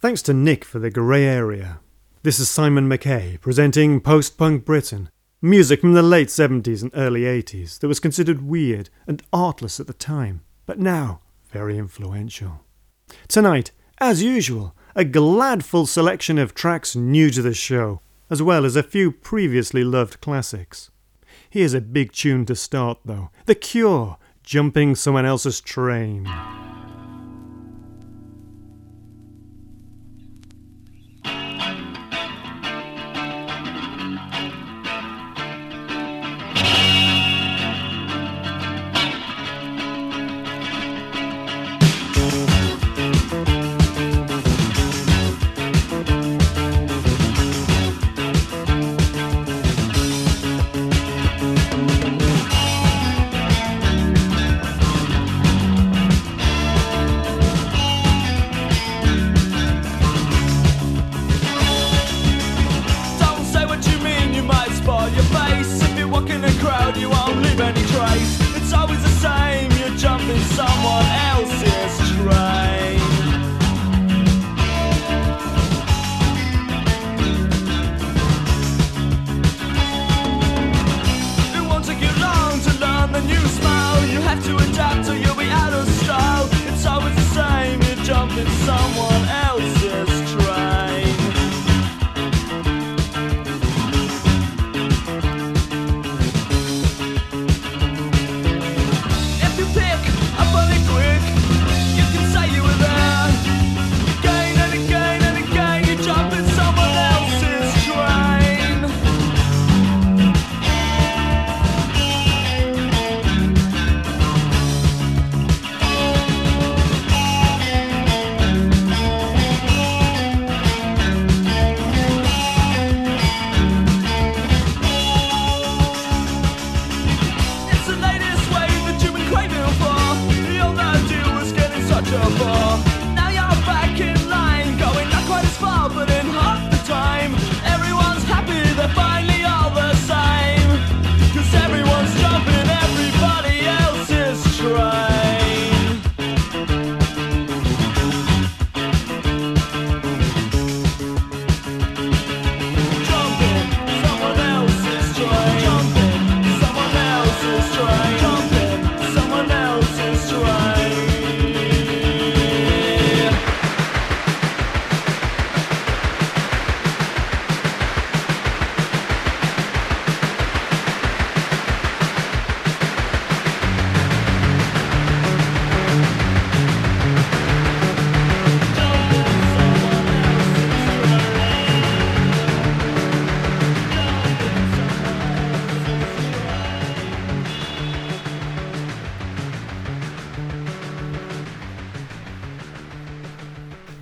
Thanks to Nick for the grey area. This is Simon McKay presenting Post Punk Britain, music from the late 70s and early 80s that was considered weird and artless at the time, but now very influential. Tonight, as usual, a gladful selection of tracks new to the show, as well as a few previously loved classics. Here's a big tune to start, though The Cure, Jumping Someone Else's Train.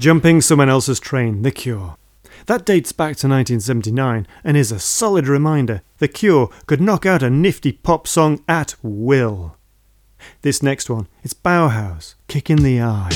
Jumping Someone Else's Train, The Cure. That dates back to 1979 and is a solid reminder The Cure could knock out a nifty pop song at will. This next one, it's Bauhaus, Kick in the Eye.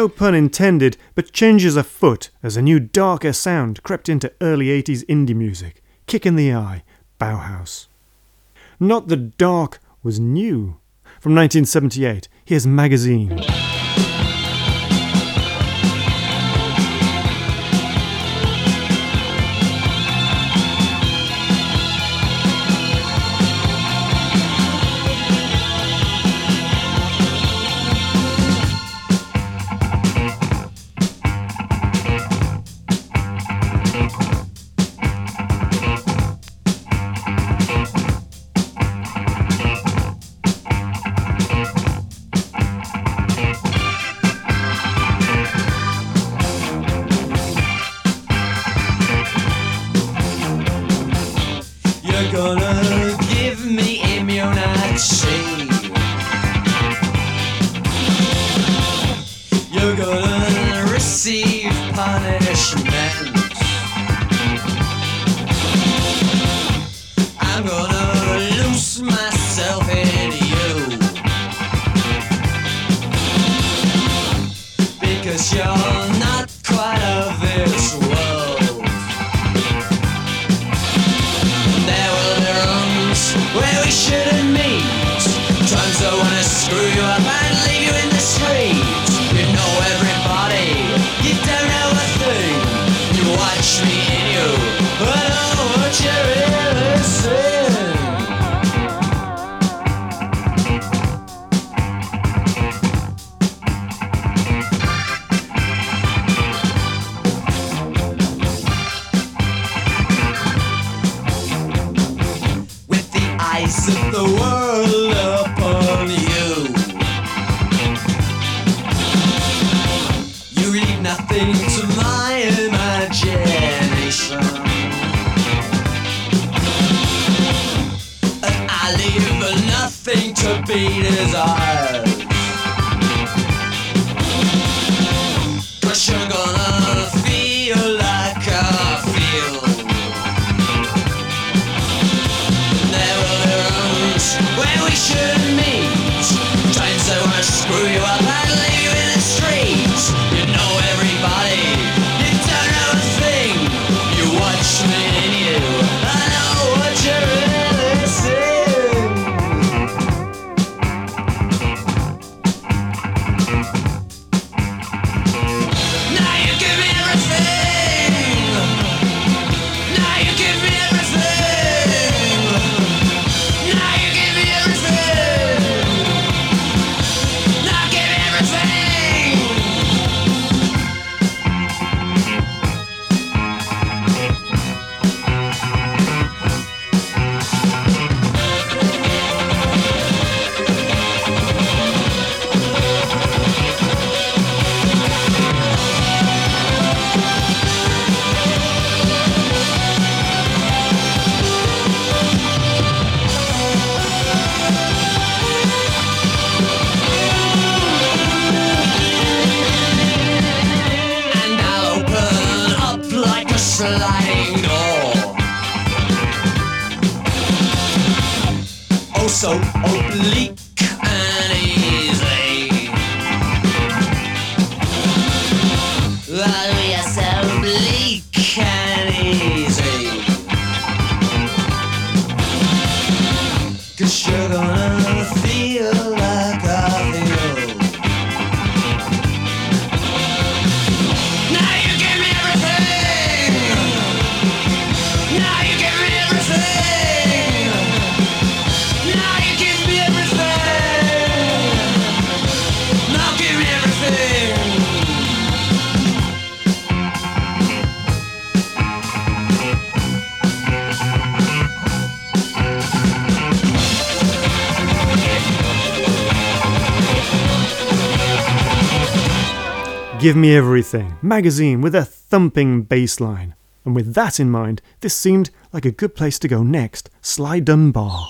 No pun intended, but changes afoot as a new darker sound crept into early 80s indie music. Kick in the eye, Bauhaus. Not that dark was new. From 1978, here's Magazine. Give Me Everything magazine with a thumping bass line. And with that in mind, this seemed like a good place to go next Sly Dunbar.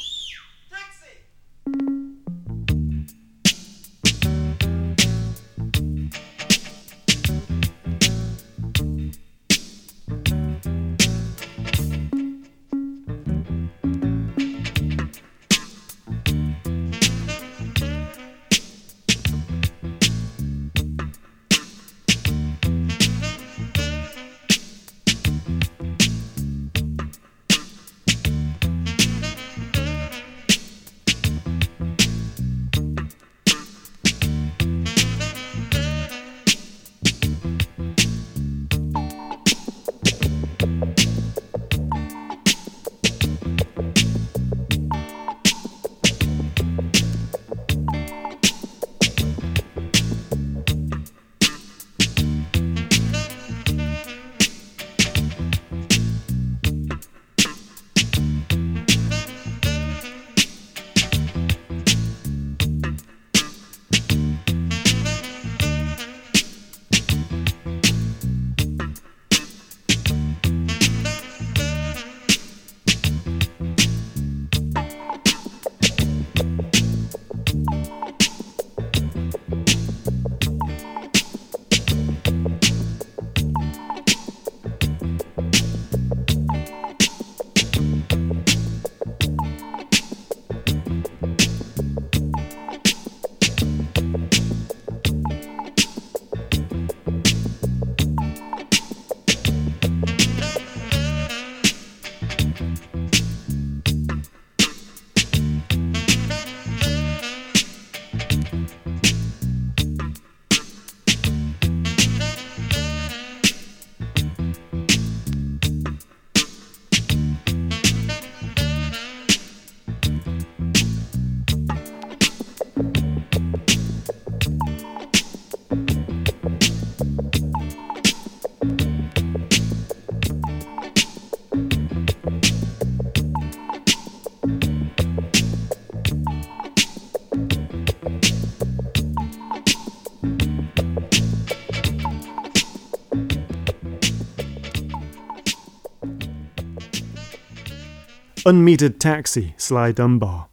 Unmetered Taxi, Sly Dunbar.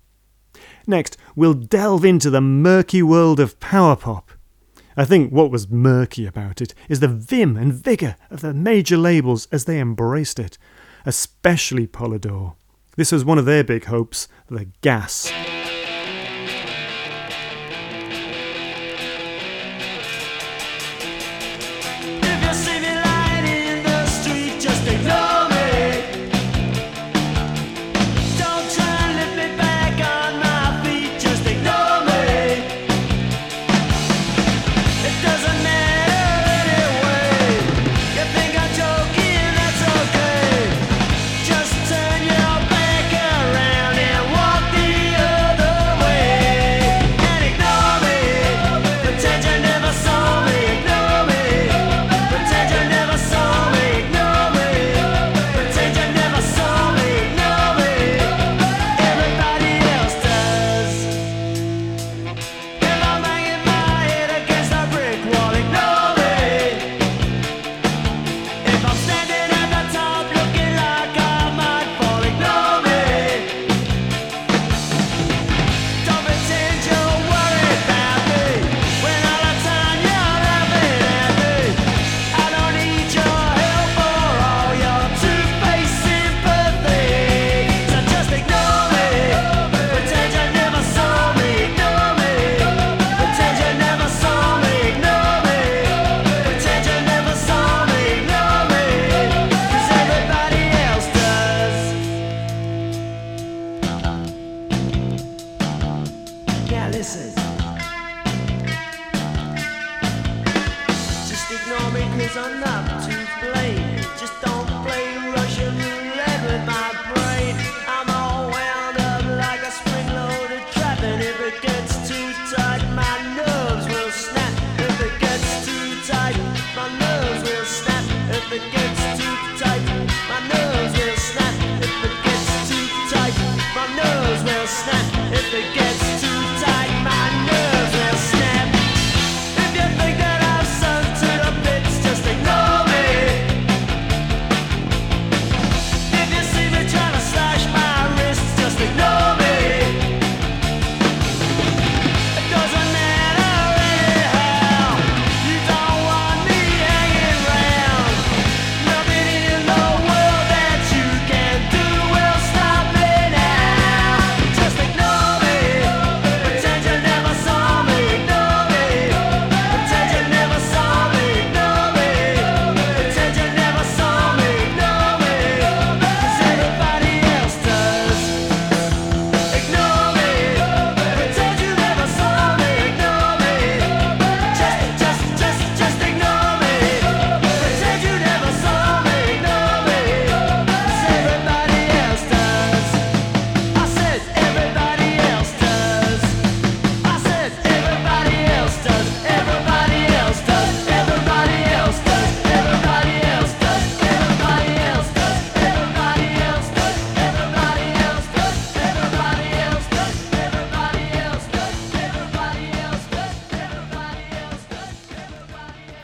Next, we'll delve into the murky world of power pop. I think what was murky about it is the vim and vigour of the major labels as they embraced it, especially Polydor. This was one of their big hopes, the gas.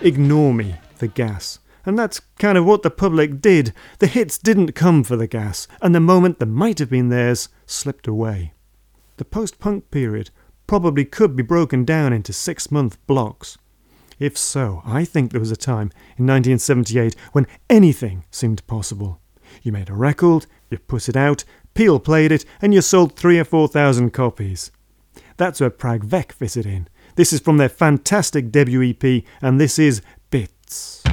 Ignore Me, The Gas. And that's kind of what the public did. The hits didn't come for the gas, and the moment that might have been theirs slipped away. The post punk period probably could be broken down into six month blocks. If so, I think there was a time in 1978 when anything seemed possible. You made a record, you put it out, Peel played it, and you sold three or four thousand copies. That's where Prag Vec fitted in. This is from their fantastic debut EP, and this is Bits.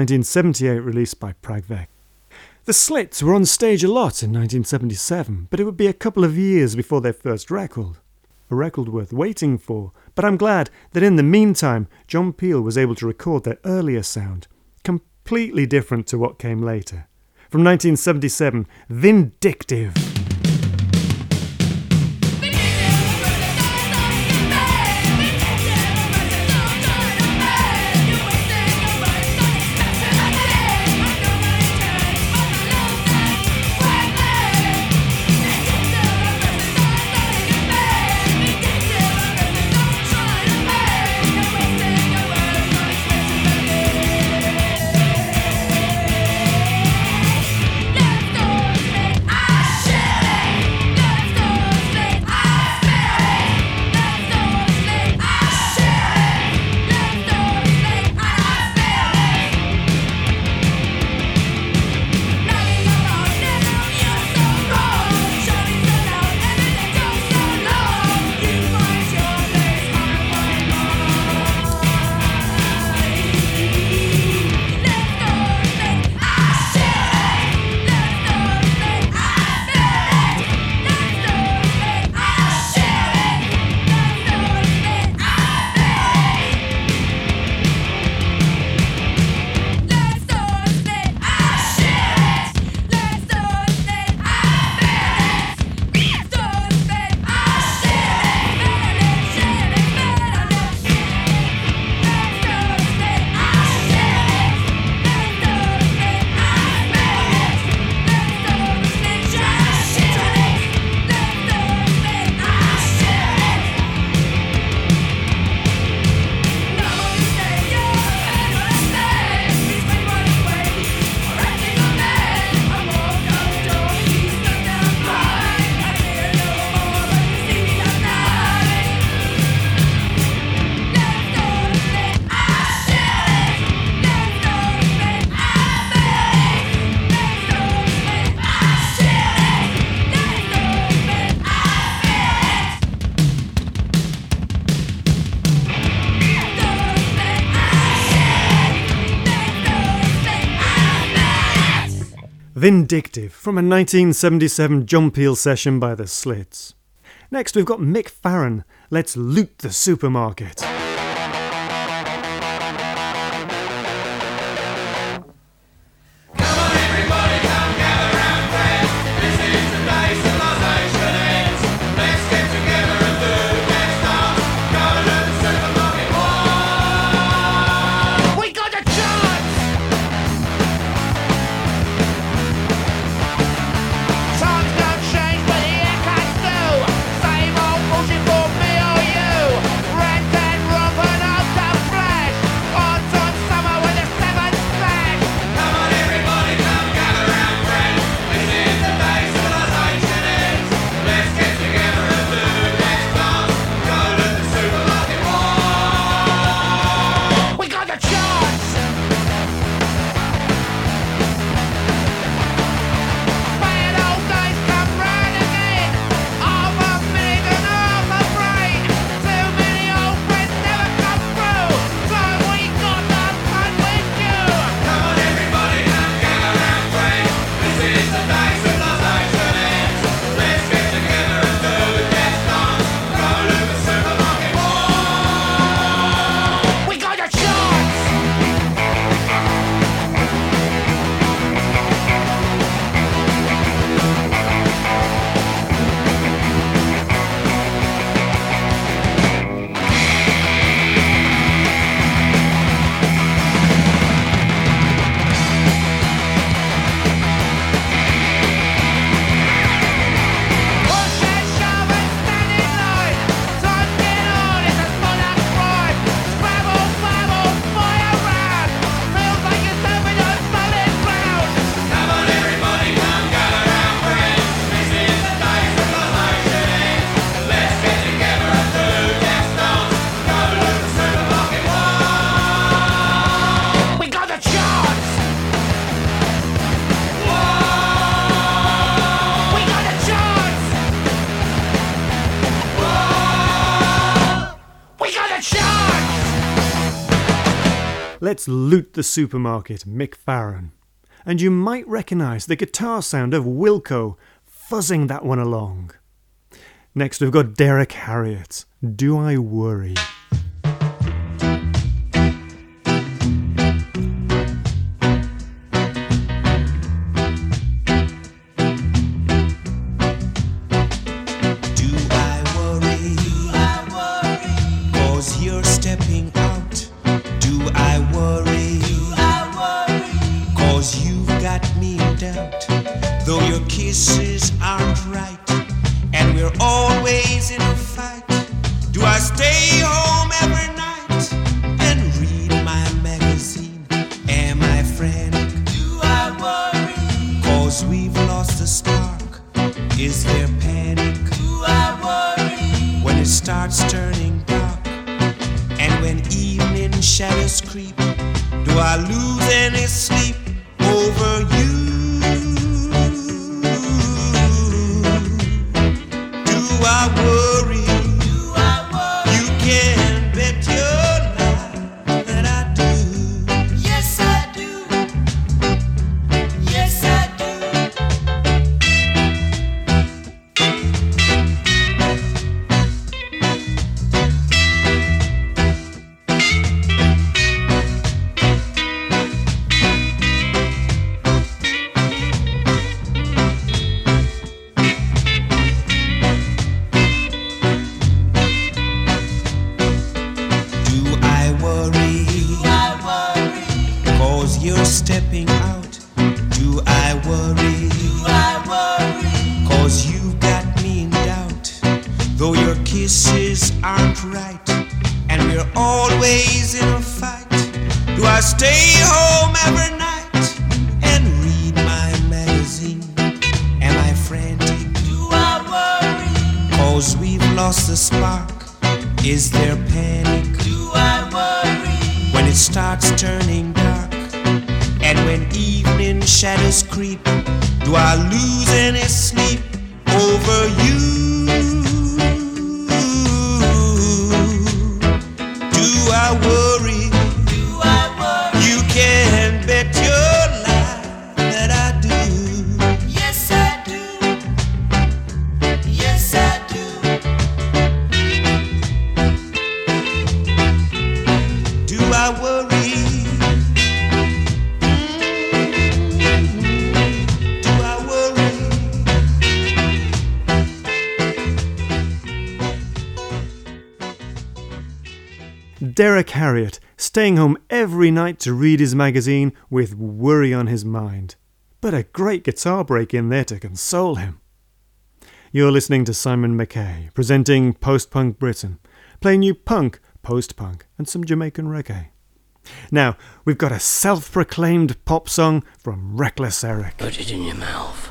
1978 release by Prag Vec. The Slits were on stage a lot in 1977, but it would be a couple of years before their first record. A record worth waiting for, but I'm glad that in the meantime, John Peel was able to record their earlier sound, completely different to what came later. From 1977, Vindictive. Vindictive from a 1977 John Peel session by the Slits. Next, we've got Mick Farren. Let's loot the supermarket. Let's Loot the Supermarket, Mick Farren. And you might recognise the guitar sound of Wilko fuzzing that one along. Next, we've got Derrick Harriott. Do I Worry? Night to read his magazine with worry on his mind. But a great guitar break in there to console him. You're listening to Simon McKay, presenting Post Punk Britain, playing you punk, post punk, and some Jamaican reggae. Now, we've got a self proclaimed pop song from Wreckless Eric. Put it in your mouth.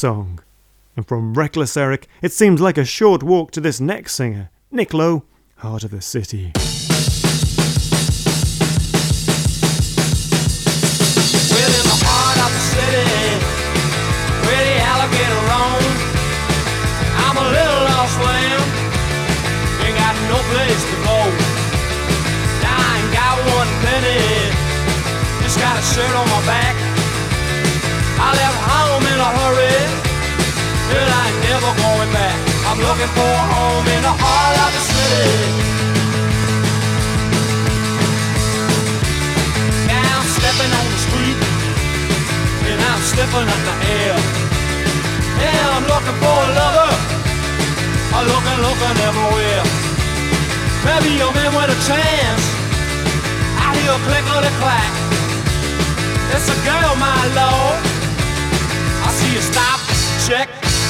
Song. And from Wreckless Eric, it seems like a short walk to this next singer, Nick Lowe, Heart of the City. shirt on my back. Now I'm stepping on the street, and I'm sniffing at the air. Yeah, I'm looking for a lover. I'm looking, everywhere. Maybe your man with a chance. I hear a click on the clack. It's a girl, my lord. I see you stop, check,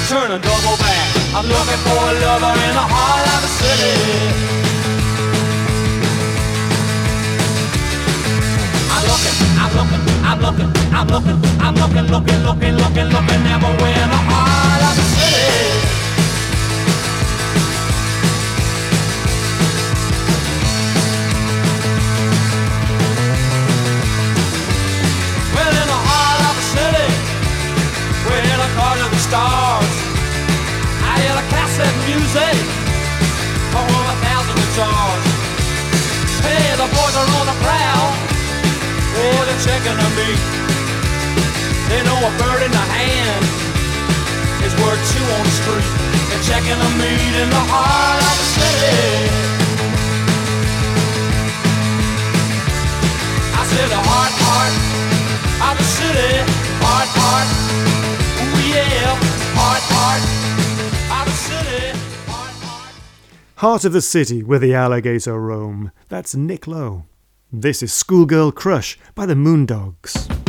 turn and double back. I'm looking for a lover in the heart of the city. I'm looking, I'm looking, I'm looking, I'm looking, I'm looking, looking, looking, looking, looking everywhere in the heart of the city. We're in a heart of a city We're in a card of the stars. I hear the cassette music from over a thousand guitars. Hey, the boys are on the prowl. Oh, they're checking on me. They know a bird in the hand is worth two on the street. They're checking on me in the heart of the city. I said the heart, heart of the city, heart, heart yeah, heart, heart, Heart of the City, where the alligator roam. That's Nick Lowe. This is Schoolgirl Crush by the Moondogs.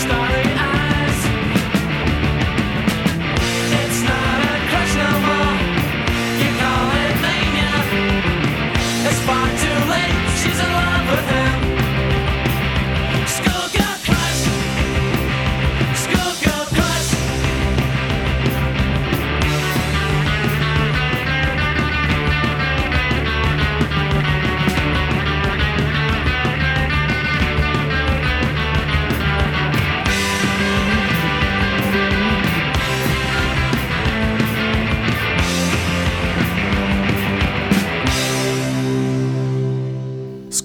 start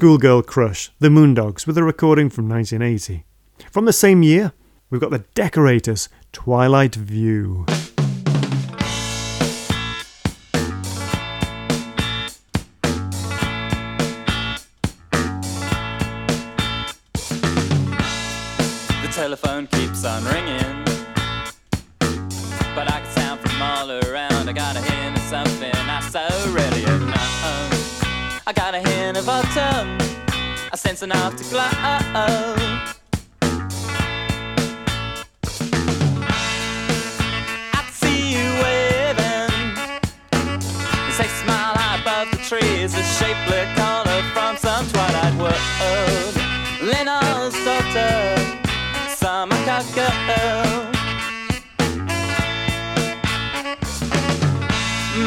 Schoolgirl Crush, The Moondogs, with a recording from 1980. From the same year, we've got the Decorators, Twilight View. The telephone keeps on ringing, smile high above the trees, a shapely caller from some twilight world. Leno's daughter, summer girl.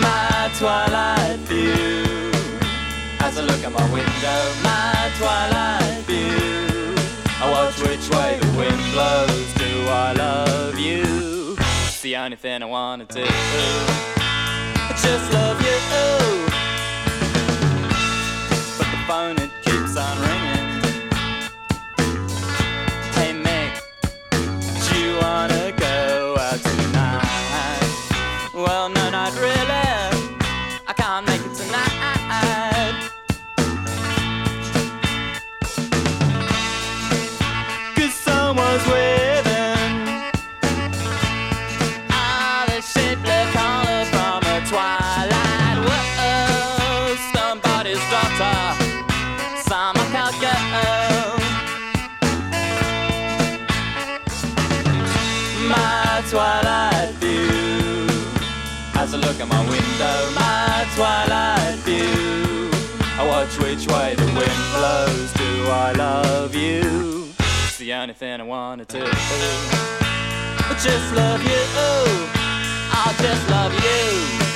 My twilight at my window, my twilight view. I watch which way the wind blows. Do I love you? It's the only thing I wanna do. I just love you. Look at my window, my twilight view. I watch which way the wind blows. Do I love you? It's the only thing I wanna do. I just love you. I just love you.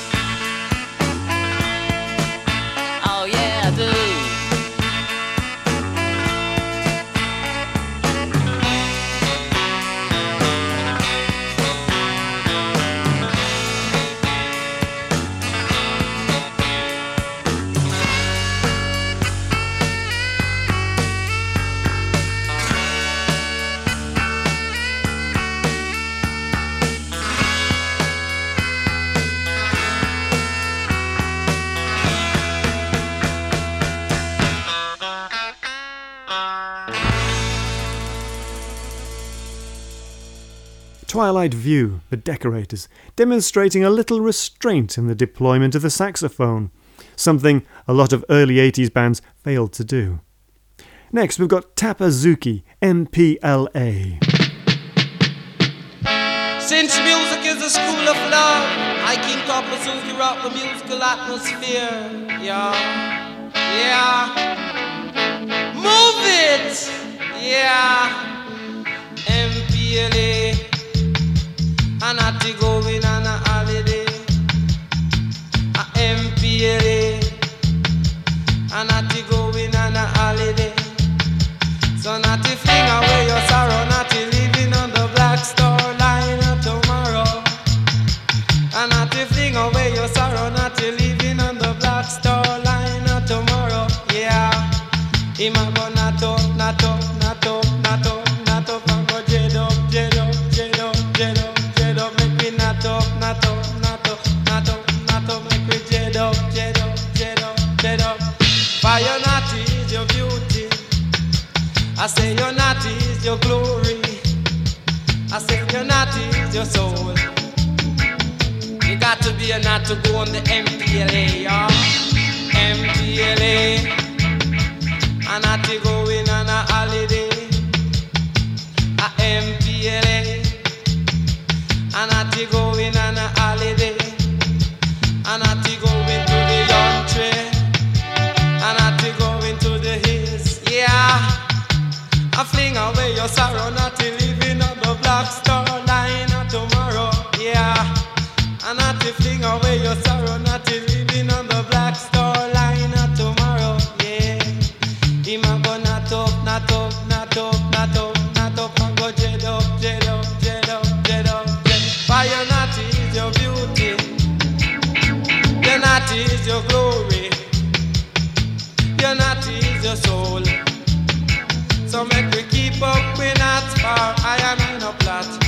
Twilight View, the decorators, demonstrating a little restraint in the deployment of the saxophone, something a lot of early 80s bands failed to do. Next, we've got Tapper Zukie, MPLA. Since music is a school of love, I can Tapper Zukie rock the musical atmosphere. Yeah, yeah. Move it! Yeah. MPLA. And I to going your glory. I say your naughty is your soul. You got to be a not to go on the MPLA, yeah. MPLA. And not to going on a holiday. A MPLA. And not to going on a holiday. And not to going to the country. And not to going to the hills. Yeah. I fling away your sorrow, not to living on the black star line of tomorrow, yeah. And not to fling away your sorrow, not to living on the black star line of tomorrow, yeah. Him a go not up, not up, not up, not up, not up, and go jet up, jet up, jet up, jet up, jet. Fire not is your beauty, your not is your glory, your not is your soul. So make me keep up in that far. I am in a plot.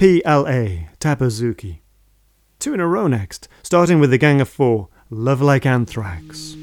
P L A Tapper Zukie. Two in a row next, starting with the Gang of Four, Love Like Anthrax.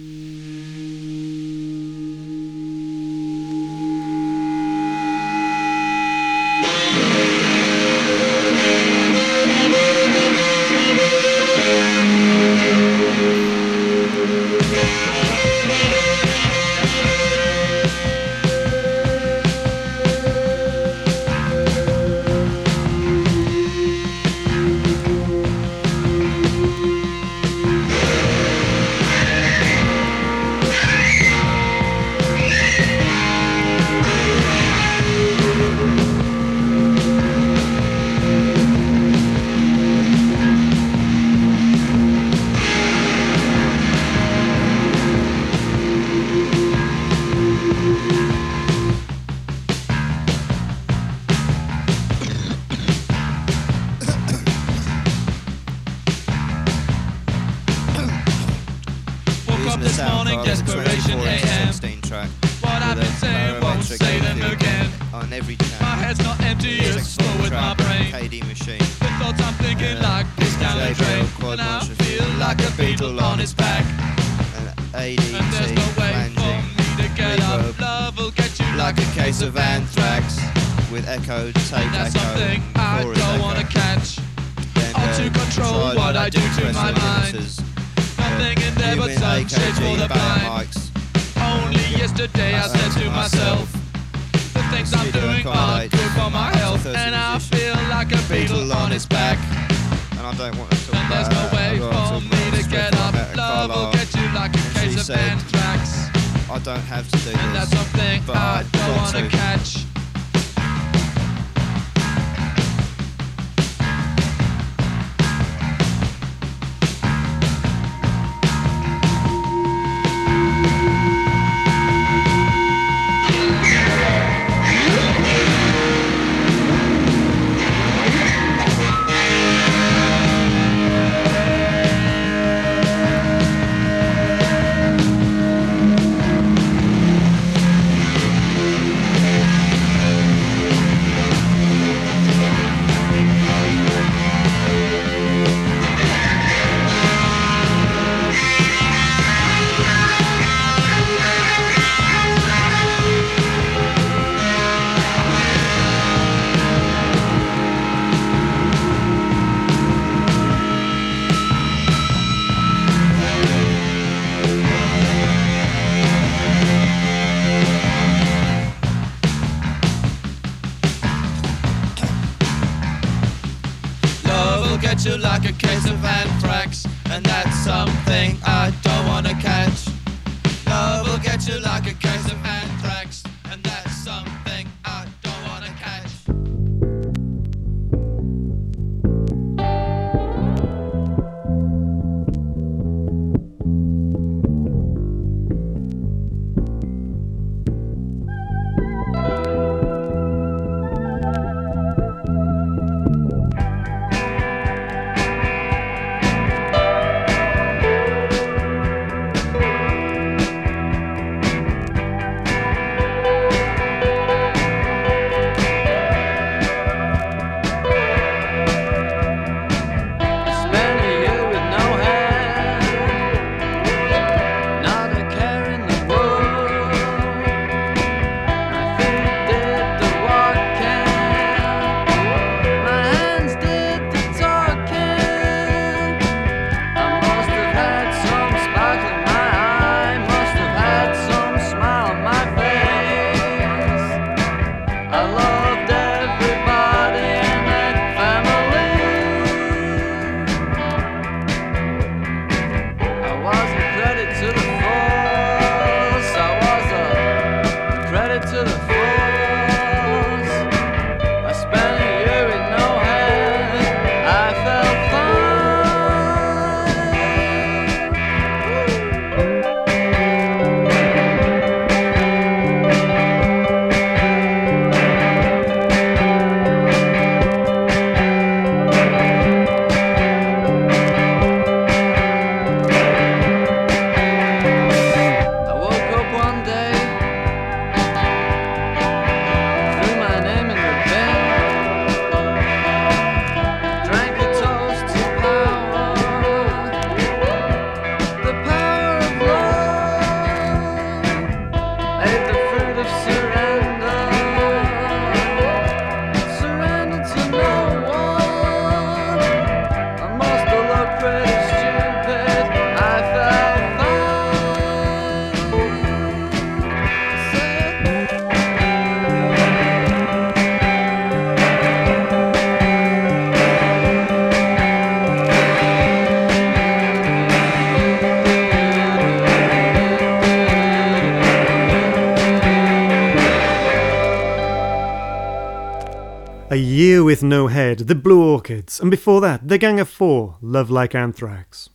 With No Head, The Blue Orchids, and before that, The Gang of Four, Love Like Anthrax.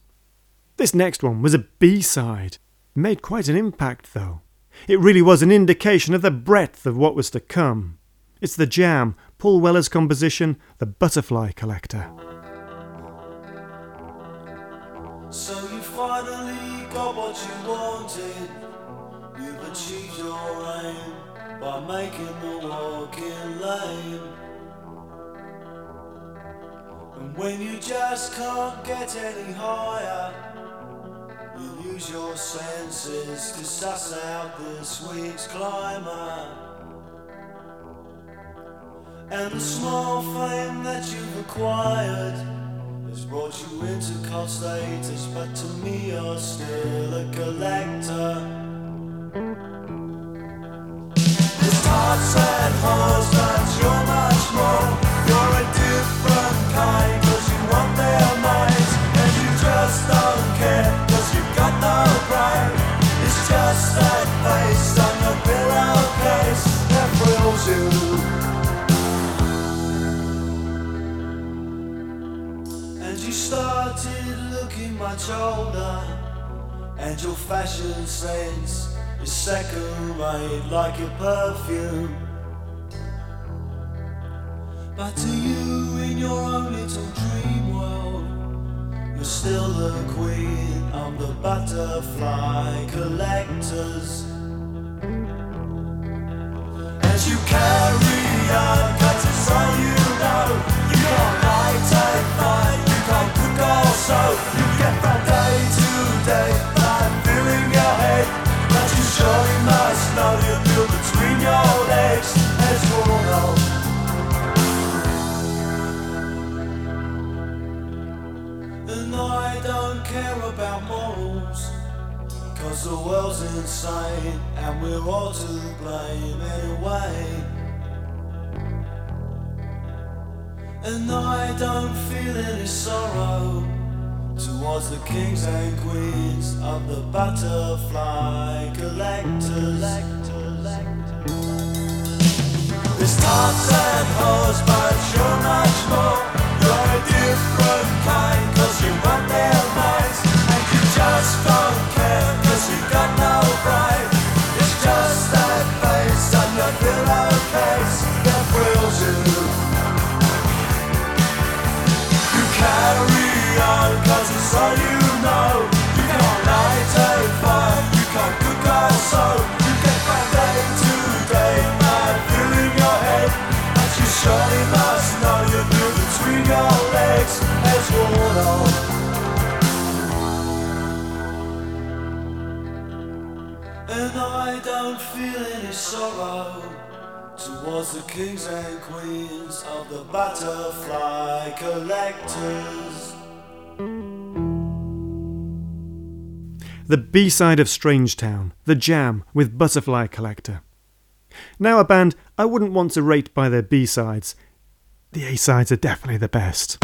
This next one was a B side. Made quite an impact, though. It really was an indication of the breadth of what was to come. It's The Jam, Paul Weller's composition, The Butterfly Collector. So you finally got what you wanted. You've achieved your aim by making the walking lane. And when you just can't get any higher, you use your senses to suss out this week's climber. And the small fame that you've acquired has brought you into cult status, but to me you're still a collector. It's hearts and husbands, much older, and your fashion sense is second rate like your perfume. But to you, in your own little dream world, you're still the queen of the butterfly collectors. As you carry on, it's all. You Surely must know you feel between your legs as you know. And I don't care about morals. Cause the world's insane and we're all to blame anyway. And I don't feel any sorrow towards the kings and queens of the butterfly collectors. There's tops and hoes, but you're surely must know you feel between your legs as worn on. And I don't feel any sorrow towards the kings and queens of the butterfly collectors. The B side of Strangetown, The Jam with Butterfly Collector. Now, a band I wouldn't want to rate by their B sides. The A sides are definitely the best.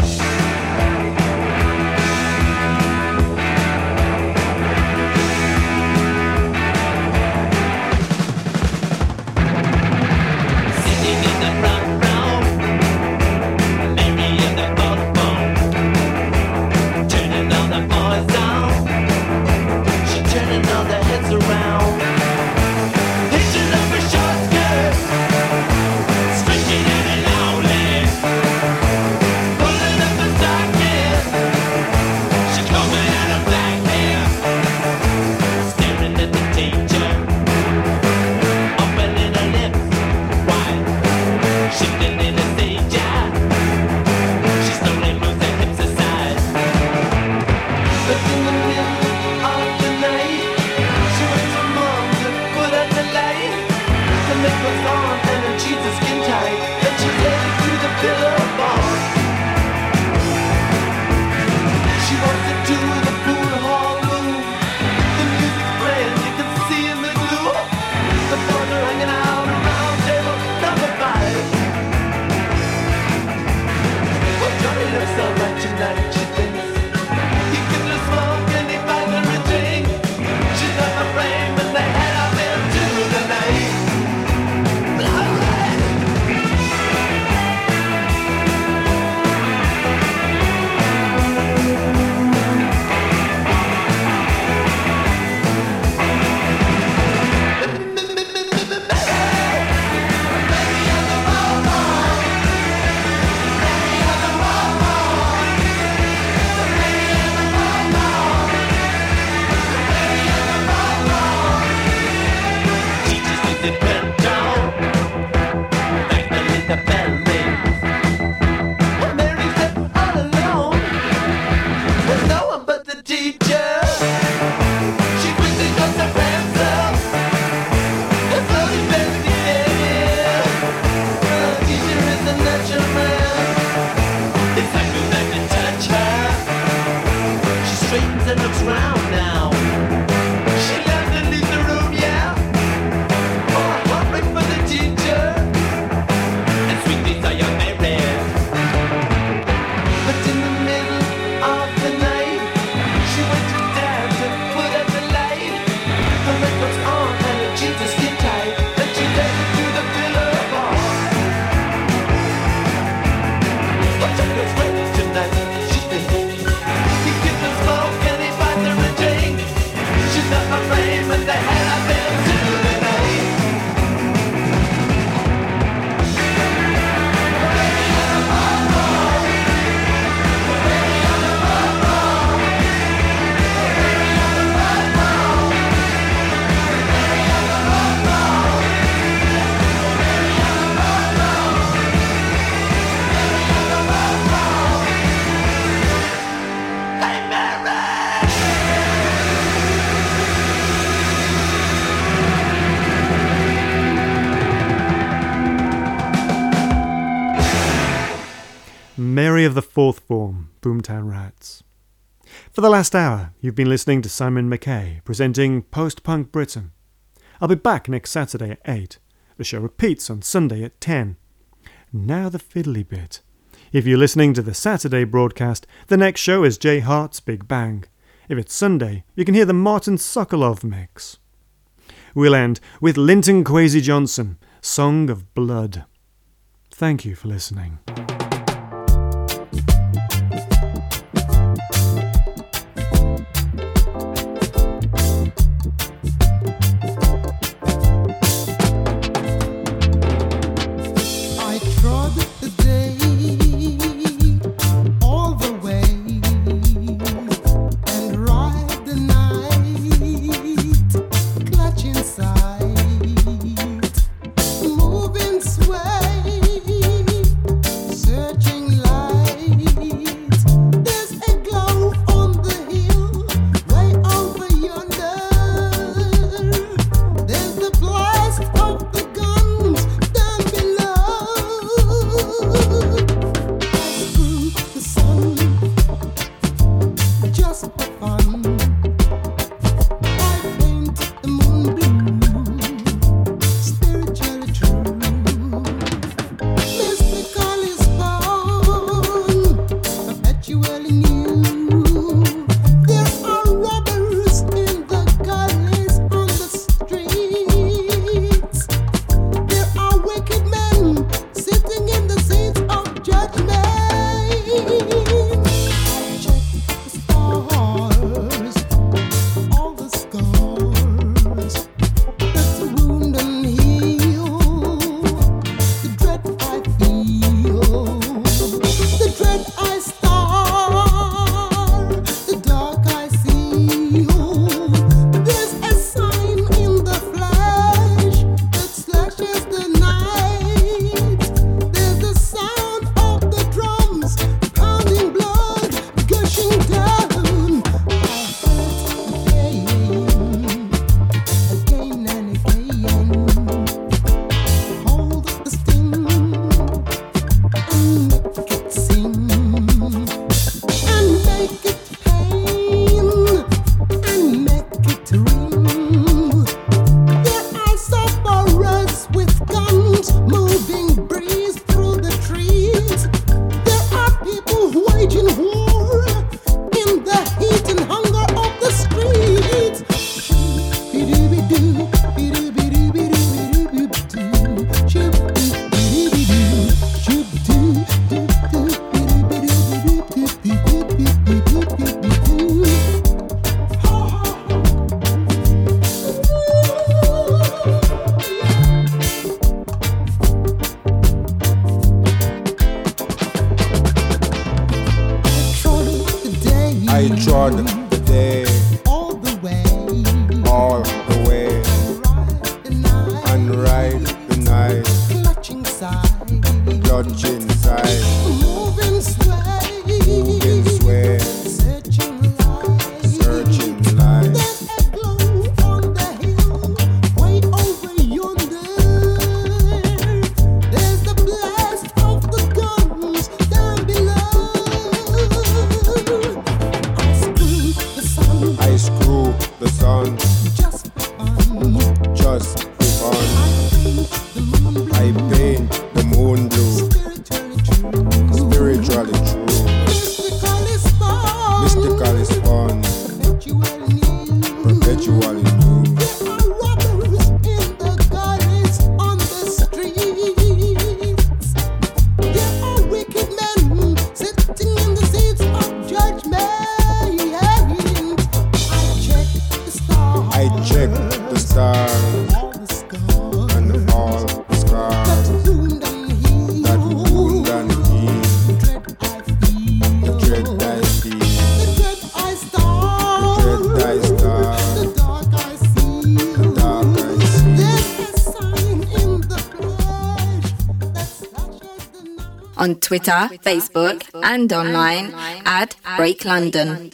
Fourth Form, Boomtown Rats. For the last hour, you've been listening to Simon McKay presenting Post Punk Britain. I'll be back next Saturday at 8. The show repeats on Sunday at 10. Now the fiddly bit. If you're listening to the Saturday broadcast, the next show is Jay Hart's Big Bang. If it's Sunday, you can hear the Martin Sokolov mix. We'll end with Linton Kwesi Johnson, Song of Blood. Thank you for listening. Twitter, Facebook, and online at Break London.